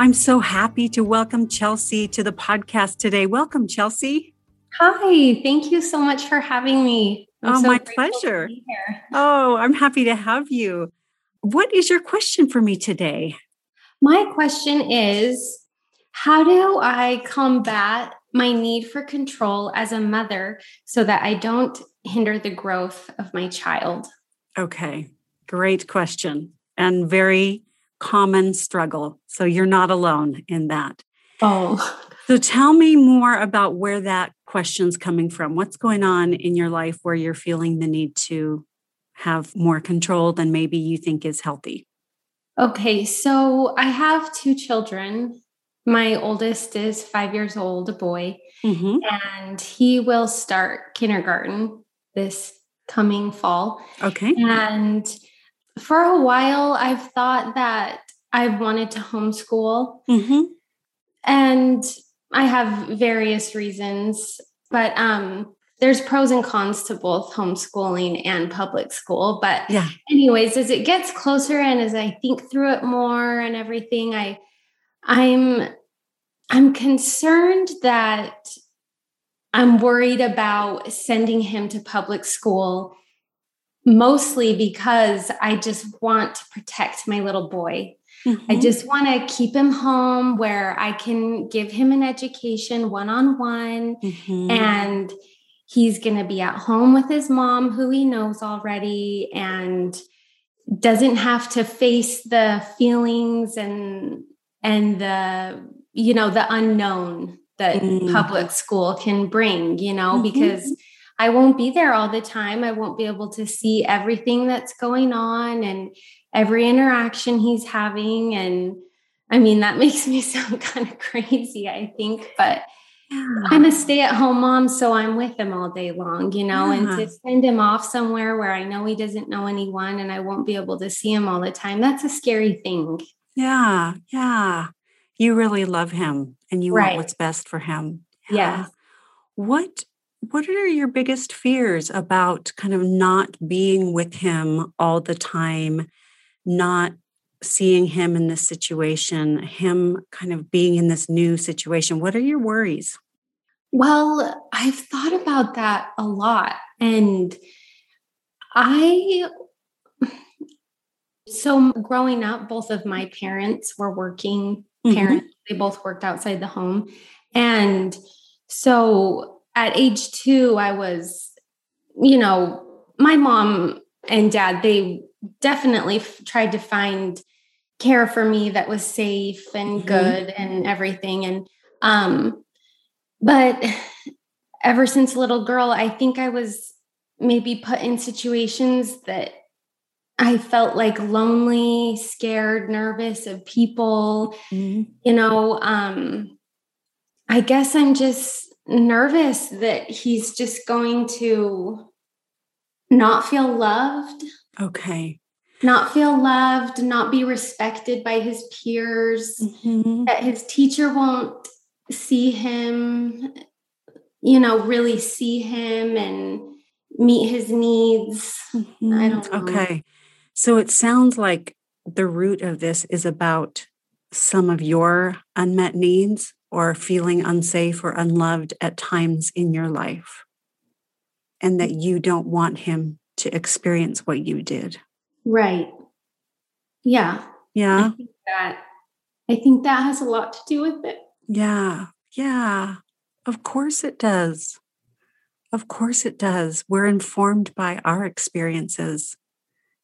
I'm so happy to welcome Chelsea to the podcast today. Welcome, Chelsea. Hi, thank you so much for having me. I'm oh, so my pleasure. Oh, I'm happy to have you. What is your question for me today? My question is How do I combat my need for control as a mother so that I don't hinder the growth of my child? Okay, great question and very common struggle. So you're not alone in that. Oh. So tell me more about where that question's coming from. What's going on in your life where you're feeling the need to have more control than maybe you think is healthy? Okay, so I have two children. My oldest is five years old, a boy, mm-hmm. and he will start kindergarten this coming fall. Okay. And for a while, I've thought that I've wanted to homeschool. Mm-hmm. And I have various reasons, but um, there's pros and cons to both homeschooling and public school. But yeah. anyways, as it gets closer and as I think through it more and everything, I I'm I'm concerned that I'm worried about sending him to public school mostly because I just want to protect my little boy. Mm-hmm. I just want to keep him home where I can give him an education one on one. And he's going to be at home with his mom, who he knows already, and doesn't have to face the feelings and and the you know the unknown that mm. public school can bring you know mm-hmm. because I won't be there all the time. I won't be able to see everything that's going on and every interaction he's having. And I mean, that makes me sound kind of crazy, I think, but yeah. I'm a stay at home mom. So I'm with him all day long, you know, yeah. and to send him off somewhere where I know he doesn't know anyone and I won't be able to see him all the time, that's a scary thing. Yeah. Yeah. You really love him and you right. want what's best for him. Yeah. Yes. What what are your biggest fears about kind of not being with him all the time, not seeing him in this situation, him kind of being in this new situation? What are your worries? Well, I've thought about that a lot. And I, so growing up, both of my parents were working mm-hmm. parents. Mm-hmm. They both worked outside the home. And so at age two, I was, you know, my mom and dad, they definitely f- tried to find care for me that was safe and mm-hmm. good and everything. And, um, but ever since little girl, I think I was maybe put in situations that I felt like lonely, scared, nervous of people. Mm-hmm. You know, um, I guess I'm just nervous that he's just going to not feel loved. Okay. Not feel loved, not be respected by his peers, mm-hmm. that his teacher won't see him, you know, really see him and meet his needs. Mm-hmm. I don't know. Okay. So it sounds like the root of this is about some of your unmet needs or feeling unsafe or unloved at times in your life, and that you don't want him to experience what you did. Right. Yeah. Yeah. I think that I think that has a lot to do with it. Yeah. Yeah. Of course it does. Of course it does. We're informed by our experiences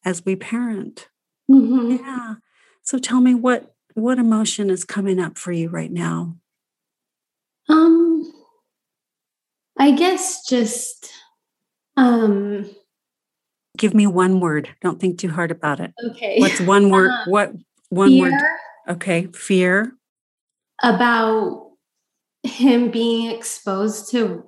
as we parent. Mm-hmm. Yeah. So tell me what what emotion is coming up for you right now? Um, I guess just um give me one word. Don't think too hard about it. Okay. What's one word? Uh, what one fear. word? Okay. Fear. about him being exposed to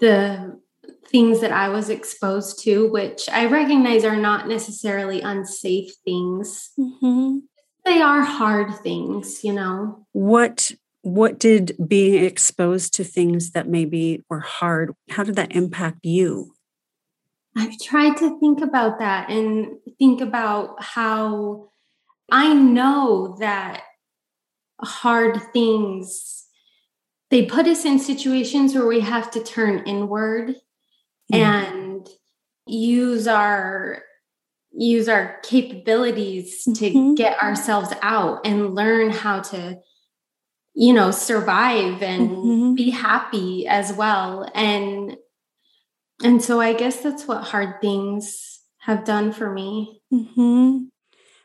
the things that I was exposed to, which I recognize are not necessarily unsafe things. Mm-hmm. They are hard things, you know. What what did being exposed to things that maybe were hard, how did that impact you? I've tried to think about that and think about how I know that hard things they put us in situations where we have to turn inward mm-hmm. and use our use our capabilities to mm-hmm. get ourselves out and learn how to you know survive and mm-hmm. be happy as well. And and so i guess that's what hard things have done for me. Mm-hmm.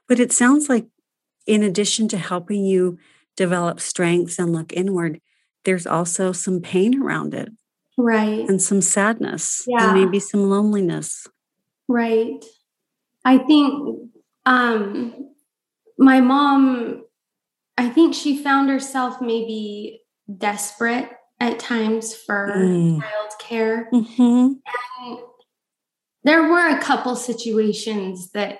but it sounds like in addition to helping you develop strengths and look inward there's also some pain around it. Right. And some sadness. Yeah. and maybe some loneliness. Right. I think um my mom I think she found herself maybe desperate at times for mm. child care. Mm-hmm. And there were a couple situations that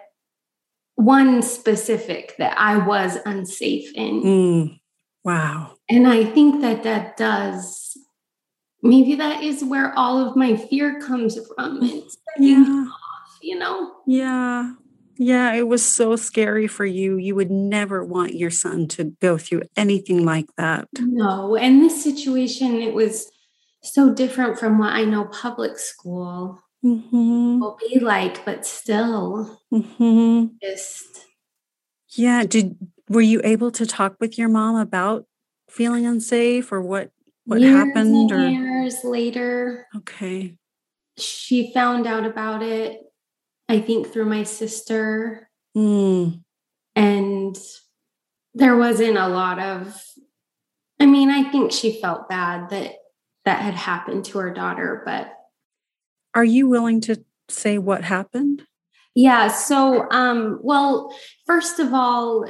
one specific that I was unsafe in. Mm. Wow. And I think that that does, maybe that is where all of my fear comes from. It's yeah. Off, you know? Yeah. Yeah, it was so scary for you. You would never want your son to go through anything like that. No. And this situation, it was so different from what I know public school mm-hmm. will be like, but still mm-hmm. just. Yeah. Did were you able to talk with your mom about feeling unsafe or what what years happened? or years later. Okay. She found out about it I think through my sister. Mm. And there wasn't a lot of, I mean, I think she felt bad that that had happened to her daughter, but. Are you willing to say what happened? Yeah. So, um, well, first of all,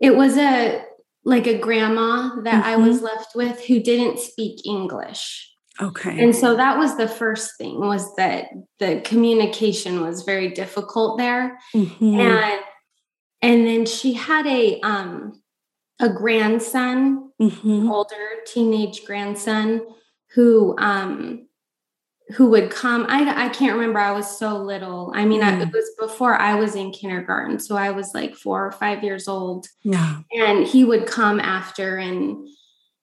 it was a like a grandma that mm-hmm. I was left with who didn't speak English. Okay. And so that was the first thing was that the communication was very difficult there. Mm-hmm. And and then she had a um a grandson, mm-hmm. older teenage grandson who um who would come I I can't remember I was so little. I mean, mm. I, it was before I was in kindergarten, so I was like 4 or 5 years old. Yeah. And he would come after and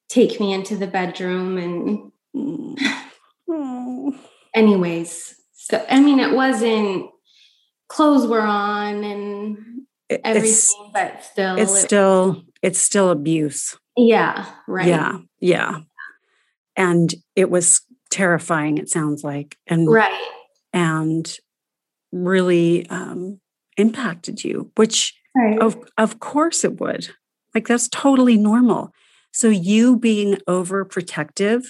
take me into the bedroom and Oh. Anyways, so I mean, it wasn't clothes were on and everything, it's, but still, it's it, still it's still abuse. Yeah, right. Yeah, yeah, and it was terrifying. It sounds like, and right, and really um, impacted you, which right. of of course it would. Like that's totally normal. So you being overprotective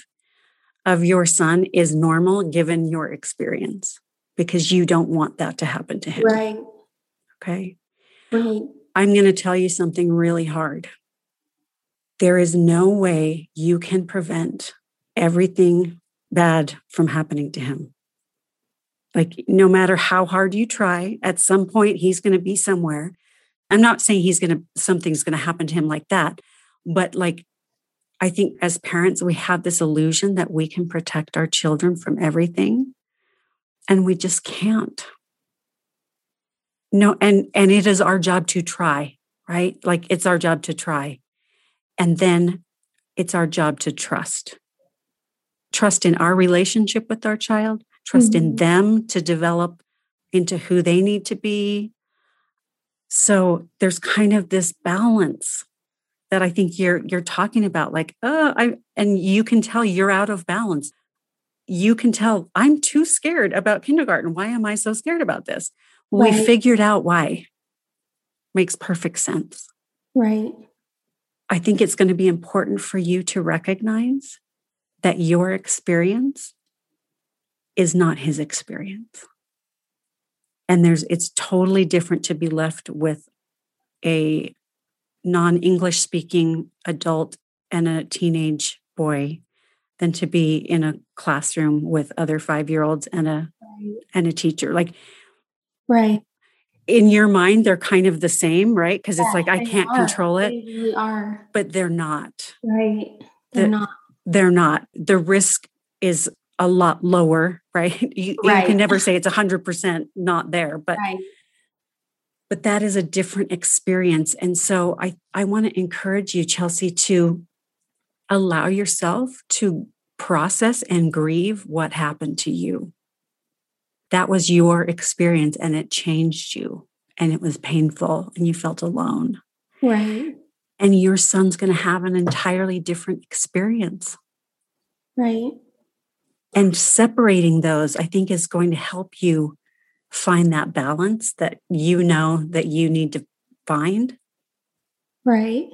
of your son is normal given your experience because you don't want that to happen to him. Right. Okay. Right. I'm going to tell you something really hard. There is no way you can prevent everything bad from happening to him. Like, no matter how hard you try, at some point he's going to be somewhere. I'm not saying he's going to, something's going to happen to him like that, but like I think as parents, we have this illusion that we can protect our children from everything, and we just can't. No, and and it is our job to try, right? Like it's our job to try. And then it's our job to trust. Trust in our relationship with our child, trust mm-hmm. in them to develop into who they need to be. So there's kind of this balance that I think you're you're talking about like oh I and you can tell you're out of balance. You can tell I'm too scared about kindergarten. Why am I so scared about this? Right. We figured out why. Makes perfect sense. Right. I think it's going to be important for you to recognize that your experience is not his experience. And there's it's totally different to be left with a non English speaking adult and a teenage boy than to be in a classroom with other five year olds and a right. and a teacher. Like, right in your mind they're kind of the same right because yeah, it's like i can't are. control it they really are but they're not right they're the, not they're not the risk is a lot lower right you, right. you can never say it's 100% not there but right. But that is a different experience and so i i want to encourage you chelsea to allow yourself to process and grieve what happened to you that was your experience and it changed you and it was painful and you felt alone. Right. And your son's going to have an entirely different experience. Right. And separating those, I think, is going to help you find that balance that you know that you need to find. Right.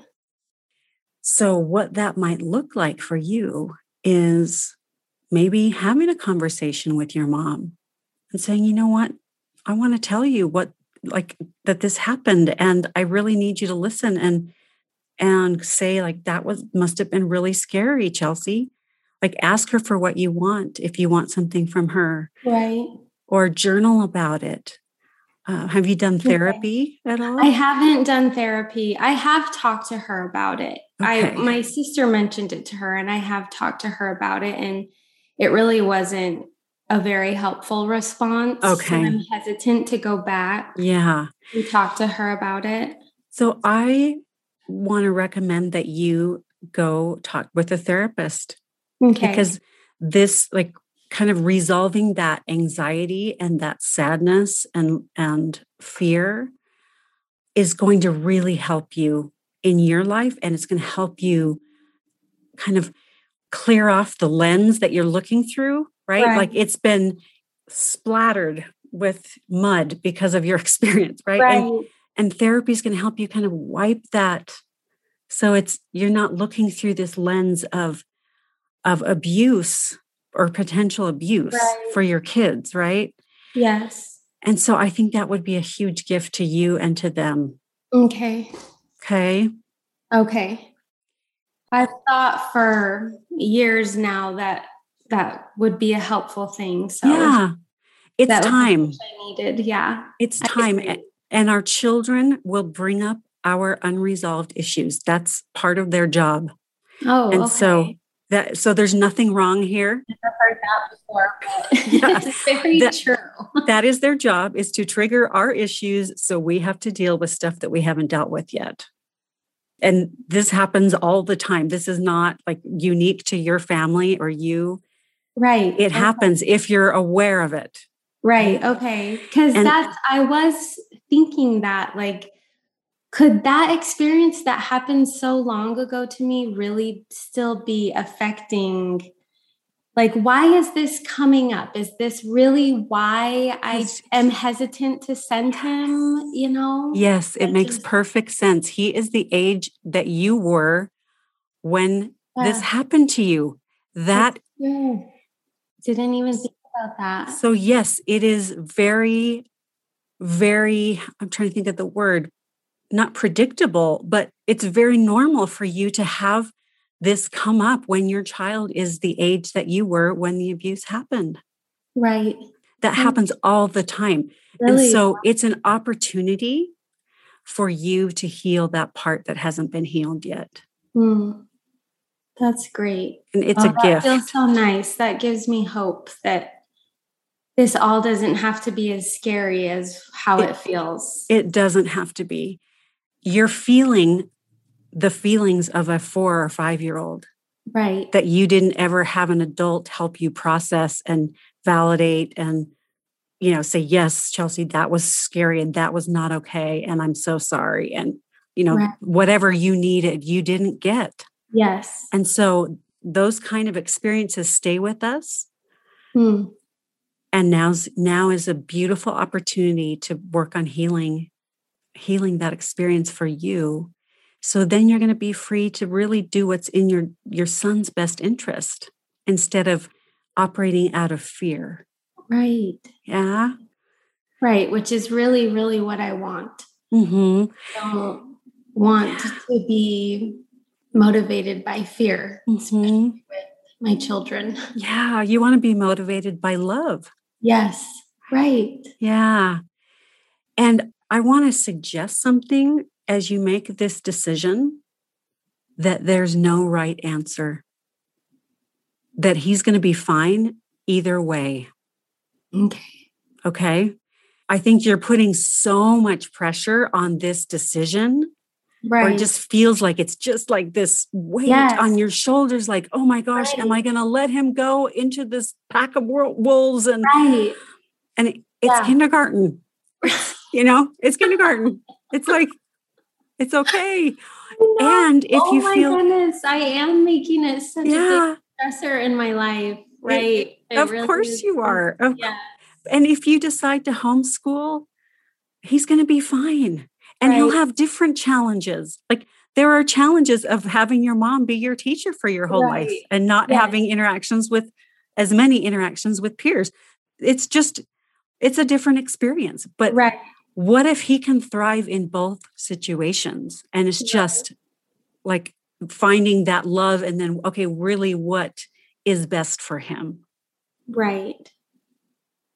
So, what that might look like for you is maybe having a conversation with your mom and saying, you know what, I want to tell you what like that this happened and I really need you to listen and and say like that was must have been really scary, Chelsea. Like ask her for what you want if you want something from her. Right. Or journal about it. Uh, have you done therapy okay. at all? I haven't done therapy. I have talked to her about it. Okay. I my sister mentioned it to her and I have talked to her about it and it really wasn't a very helpful response. Okay. So I'm hesitant to go back. Yeah. And talk to her about it. So I want to recommend that you go talk with a therapist. Okay. Because this like kind of resolving that anxiety and that sadness and and fear is going to really help you in your life and it's going to help you kind of clear off the lens that you're looking through right? right? Like it's been splattered with mud because of your experience, right? right. And, and therapy is going to help you kind of wipe that. So it's you're not looking through this lens of of abuse or potential abuse right. for your kids, right? Yes. And so I think that would be a huge gift to you and to them. Okay. Okay. Okay. I've thought for years now that that would be a helpful thing. So yeah, it's time. I needed. Yeah, it's time, and our children will bring up our unresolved issues. That's part of their job. Oh, and okay. so that so there's nothing wrong here. Never heard that before, yeah, very that, true. that is their job is to trigger our issues, so we have to deal with stuff that we haven't dealt with yet. And this happens all the time. This is not like unique to your family or you. Right. It okay. happens if you're aware of it. Right. Okay. Because that's, I was thinking that, like, could that experience that happened so long ago to me really still be affecting? Like, why is this coming up? Is this really why I am hesitant to send him? You know? Yes, it makes perfect sense. He is the age that you were when yeah. this happened to you. That didn't even think about that. So, yes, it is very, very, I'm trying to think of the word, not predictable, but it's very normal for you to have this come up when your child is the age that you were when the abuse happened. Right. That happens all the time. Really? And so it's an opportunity for you to heal that part that hasn't been healed yet. Mm. That's great. And it's oh, a gift. feels so nice. That gives me hope that this all doesn't have to be as scary as how it, it feels. It doesn't have to be. You're feeling the feelings of a four or five year old. Right. That you didn't ever have an adult help you process and validate and, you know, say, yes, Chelsea, that was scary and that was not okay. And I'm so sorry. And, you know, right. whatever you needed, you didn't get. Yes. And so those kind of experiences stay with us. Hmm. And now's now is a beautiful opportunity to work on healing, healing that experience for you. So then you're going to be free to really do what's in your your son's best interest instead of operating out of fear. Right. Yeah. Right, which is really, really what I want. Mm-hmm. So want to be motivated by fear, Mhm. with my children. Yeah, you want to be motivated by love. Yes, right. Yeah. And I want to suggest something as you make this decision that there's no right answer, that he's going to be fine either way. Okay. Okay. I think you're putting so much pressure on this decision, Right. or Right. it just feels like it's just like this weight Yes. on your shoulders like, oh my gosh, am I going to let him go into this pack of wolves? And, right. and it- it's Yeah. kindergarten. you know, it's kindergarten. it's like, it's okay. And if oh you my feel, goodness, I am making it such a yeah, big stressor in my life. Right. It of really course is. you are. Yeah. And if you decide to homeschool, he's going to be fine. And he'll have different challenges. Like there are challenges of having your mom be your teacher for your whole life and not Yes. having interactions with as many interactions with peers. It's just, it's a different experience. But Right. What if he can thrive in both situations and it's Yeah. just like finding that love and then, okay, really what is best for him? Right.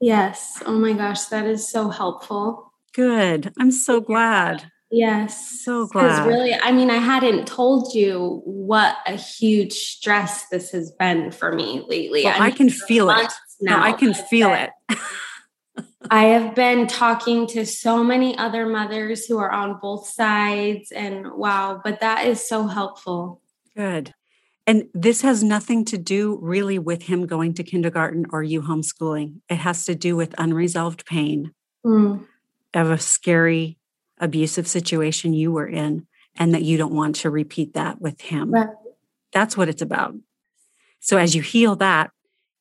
Yes. Oh my gosh, that is so helpful. Good. I'm so glad. Yes. So glad. really, I mean, I hadn't told you what a huge stress this has been for me lately. Well, I mean, can feel it. months No, now, I can feel it. I have been talking to so many other mothers who are on both sides, and wow, but that is so helpful. Good. And this has nothing to do really with him going to kindergarten or you homeschooling. It has to do with unresolved pain Mm, of a scary, abusive situation you were in, and that you don't want to repeat that with him. Right. That's what it's about. So as you heal that,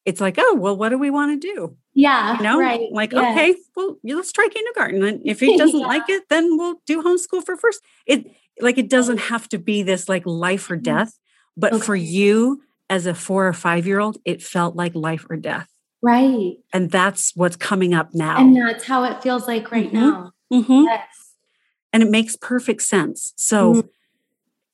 it's like, oh, well, what do we want to do? Yeah. You know, right. like, yes. okay, well, let's try kindergarten. And if he doesn't Yeah. like it, then we'll do homeschool for first. It like it doesn't have to be this like life or death, but for Mm-hmm. You as a four or five year old, it felt like life or death. Right. And that's what's coming up now. And that's how it feels like right Mhm. now. Mhm. Yes. And it makes perfect sense. So Mhm.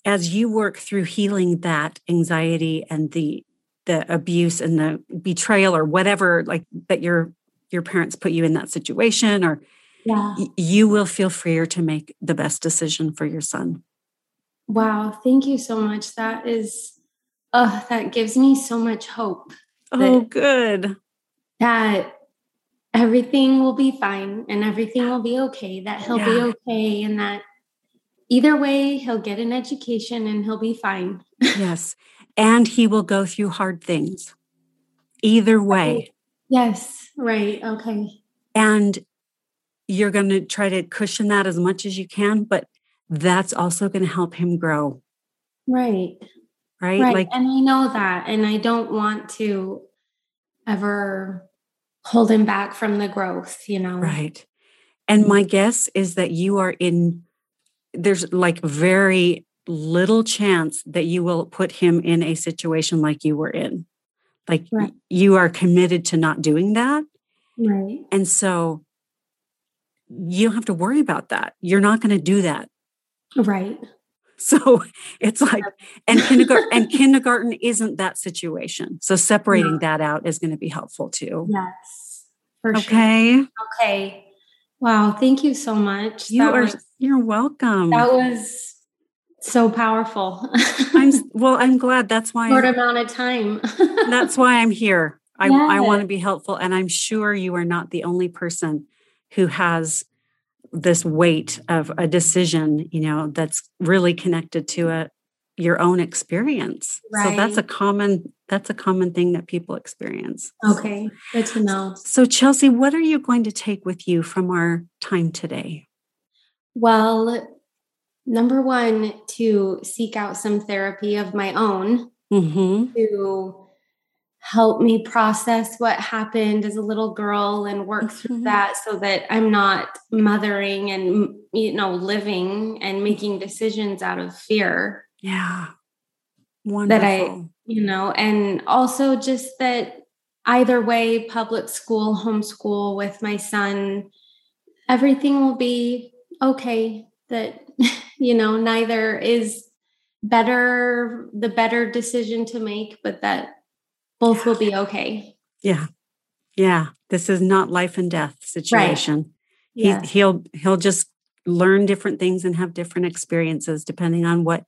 as you work through healing that anxiety and the the abuse and the betrayal or whatever like that your your parents put you in that situation or Yeah. y- you will feel freer to make the best decision for your son. Wow. Thank you so much. That is, oh, that gives me so much hope Oh, good. that everything will be fine and everything will be okay, that he'll be okay, and that either way, he'll get an education and he'll be fine. Yes. And he will go through hard things either way. Yes. Right. Okay. And you're going to try to cushion that as much as you can, but that's also going to help him grow, Right. right? Right. Like, and I know that. And I don't want to ever hold him back from the growth, you know? right. And my guess is that you are in, there's like very little chance that you will put him in a situation like you were in. Like Right. you are committed to not doing that. Right. And so you don't have to worry about that. You're not going to do that. Right. So it's like, and kindergarten and kindergarten isn't that situation. So separating No. that out is going to be helpful too. Yes. For sure. Okay. Okay. Wow. Thank you so much. You that are was, you're welcome. that was so powerful. I'm well, I'm glad that's why short I'm, amount of time. that's why I'm here. I, I want to be helpful. And I'm sure you are not the only person who has this weight of a decision, you know, that's really connected to a your own experience. Right. So that's a common that's a common thing that people experience. okay. Good to know. So Chelsea, what are you going to take with you from our time today? Well, number one, to seek out some therapy of my own Mhm. to help me process what happened as a little girl and work Mhm. through that so that I'm not mothering and you know living and making decisions out of fear Yeah. Wonderful. that I you know and also just that either way public school homeschool with my son everything will be okay that you know neither is better the better decision to make but that both will be okay. Yeah. Yeah. This is not life and death situation. Right. yes. he, he'll he'll just learn different things and have different experiences depending on what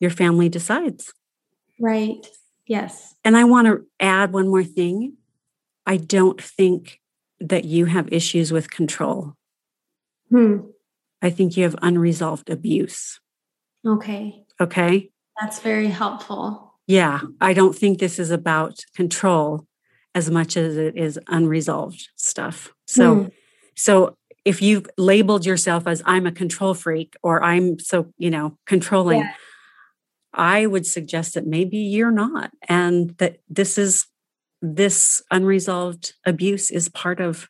your family decides. Right. Yes. And i want to add one more thing. I don't think that you have issues with control. Hmm. I think you have unresolved abuse okay Okay. That's very helpful. Yeah. I don't think this is about control as much as it is unresolved stuff. So, hmm. so if you've labeled yourself as I'm a control freak or I'm so, you know, controlling, yeah. I would suggest that maybe you're not. And that this is, this unresolved abuse is part of,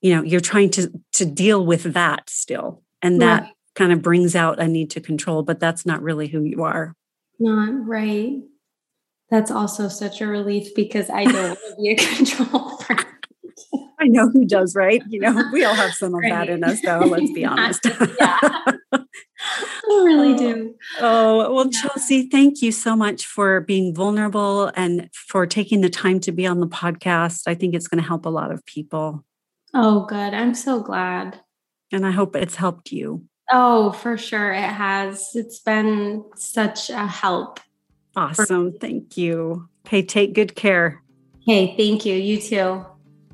you know, you're trying to, to deal with that still. And that yeah kind of brings out a need to control, but that's not really who you are. Not right. That's also such a relief because I don't want to be a control freak. I know who does, right? You know, we all have some of right. that in us, though. Let's be honest. yeah, I really oh, do. Oh, well, Chelsea, thank you so much for being vulnerable and for taking the time to be on the podcast. I think it's going to help a lot of people. Oh, good. I'm so glad. And I hope it's helped you. Oh, for sure. It has. It's been such a help. Awesome. Thank you. Hey, take good care. Hey, thank you. You too.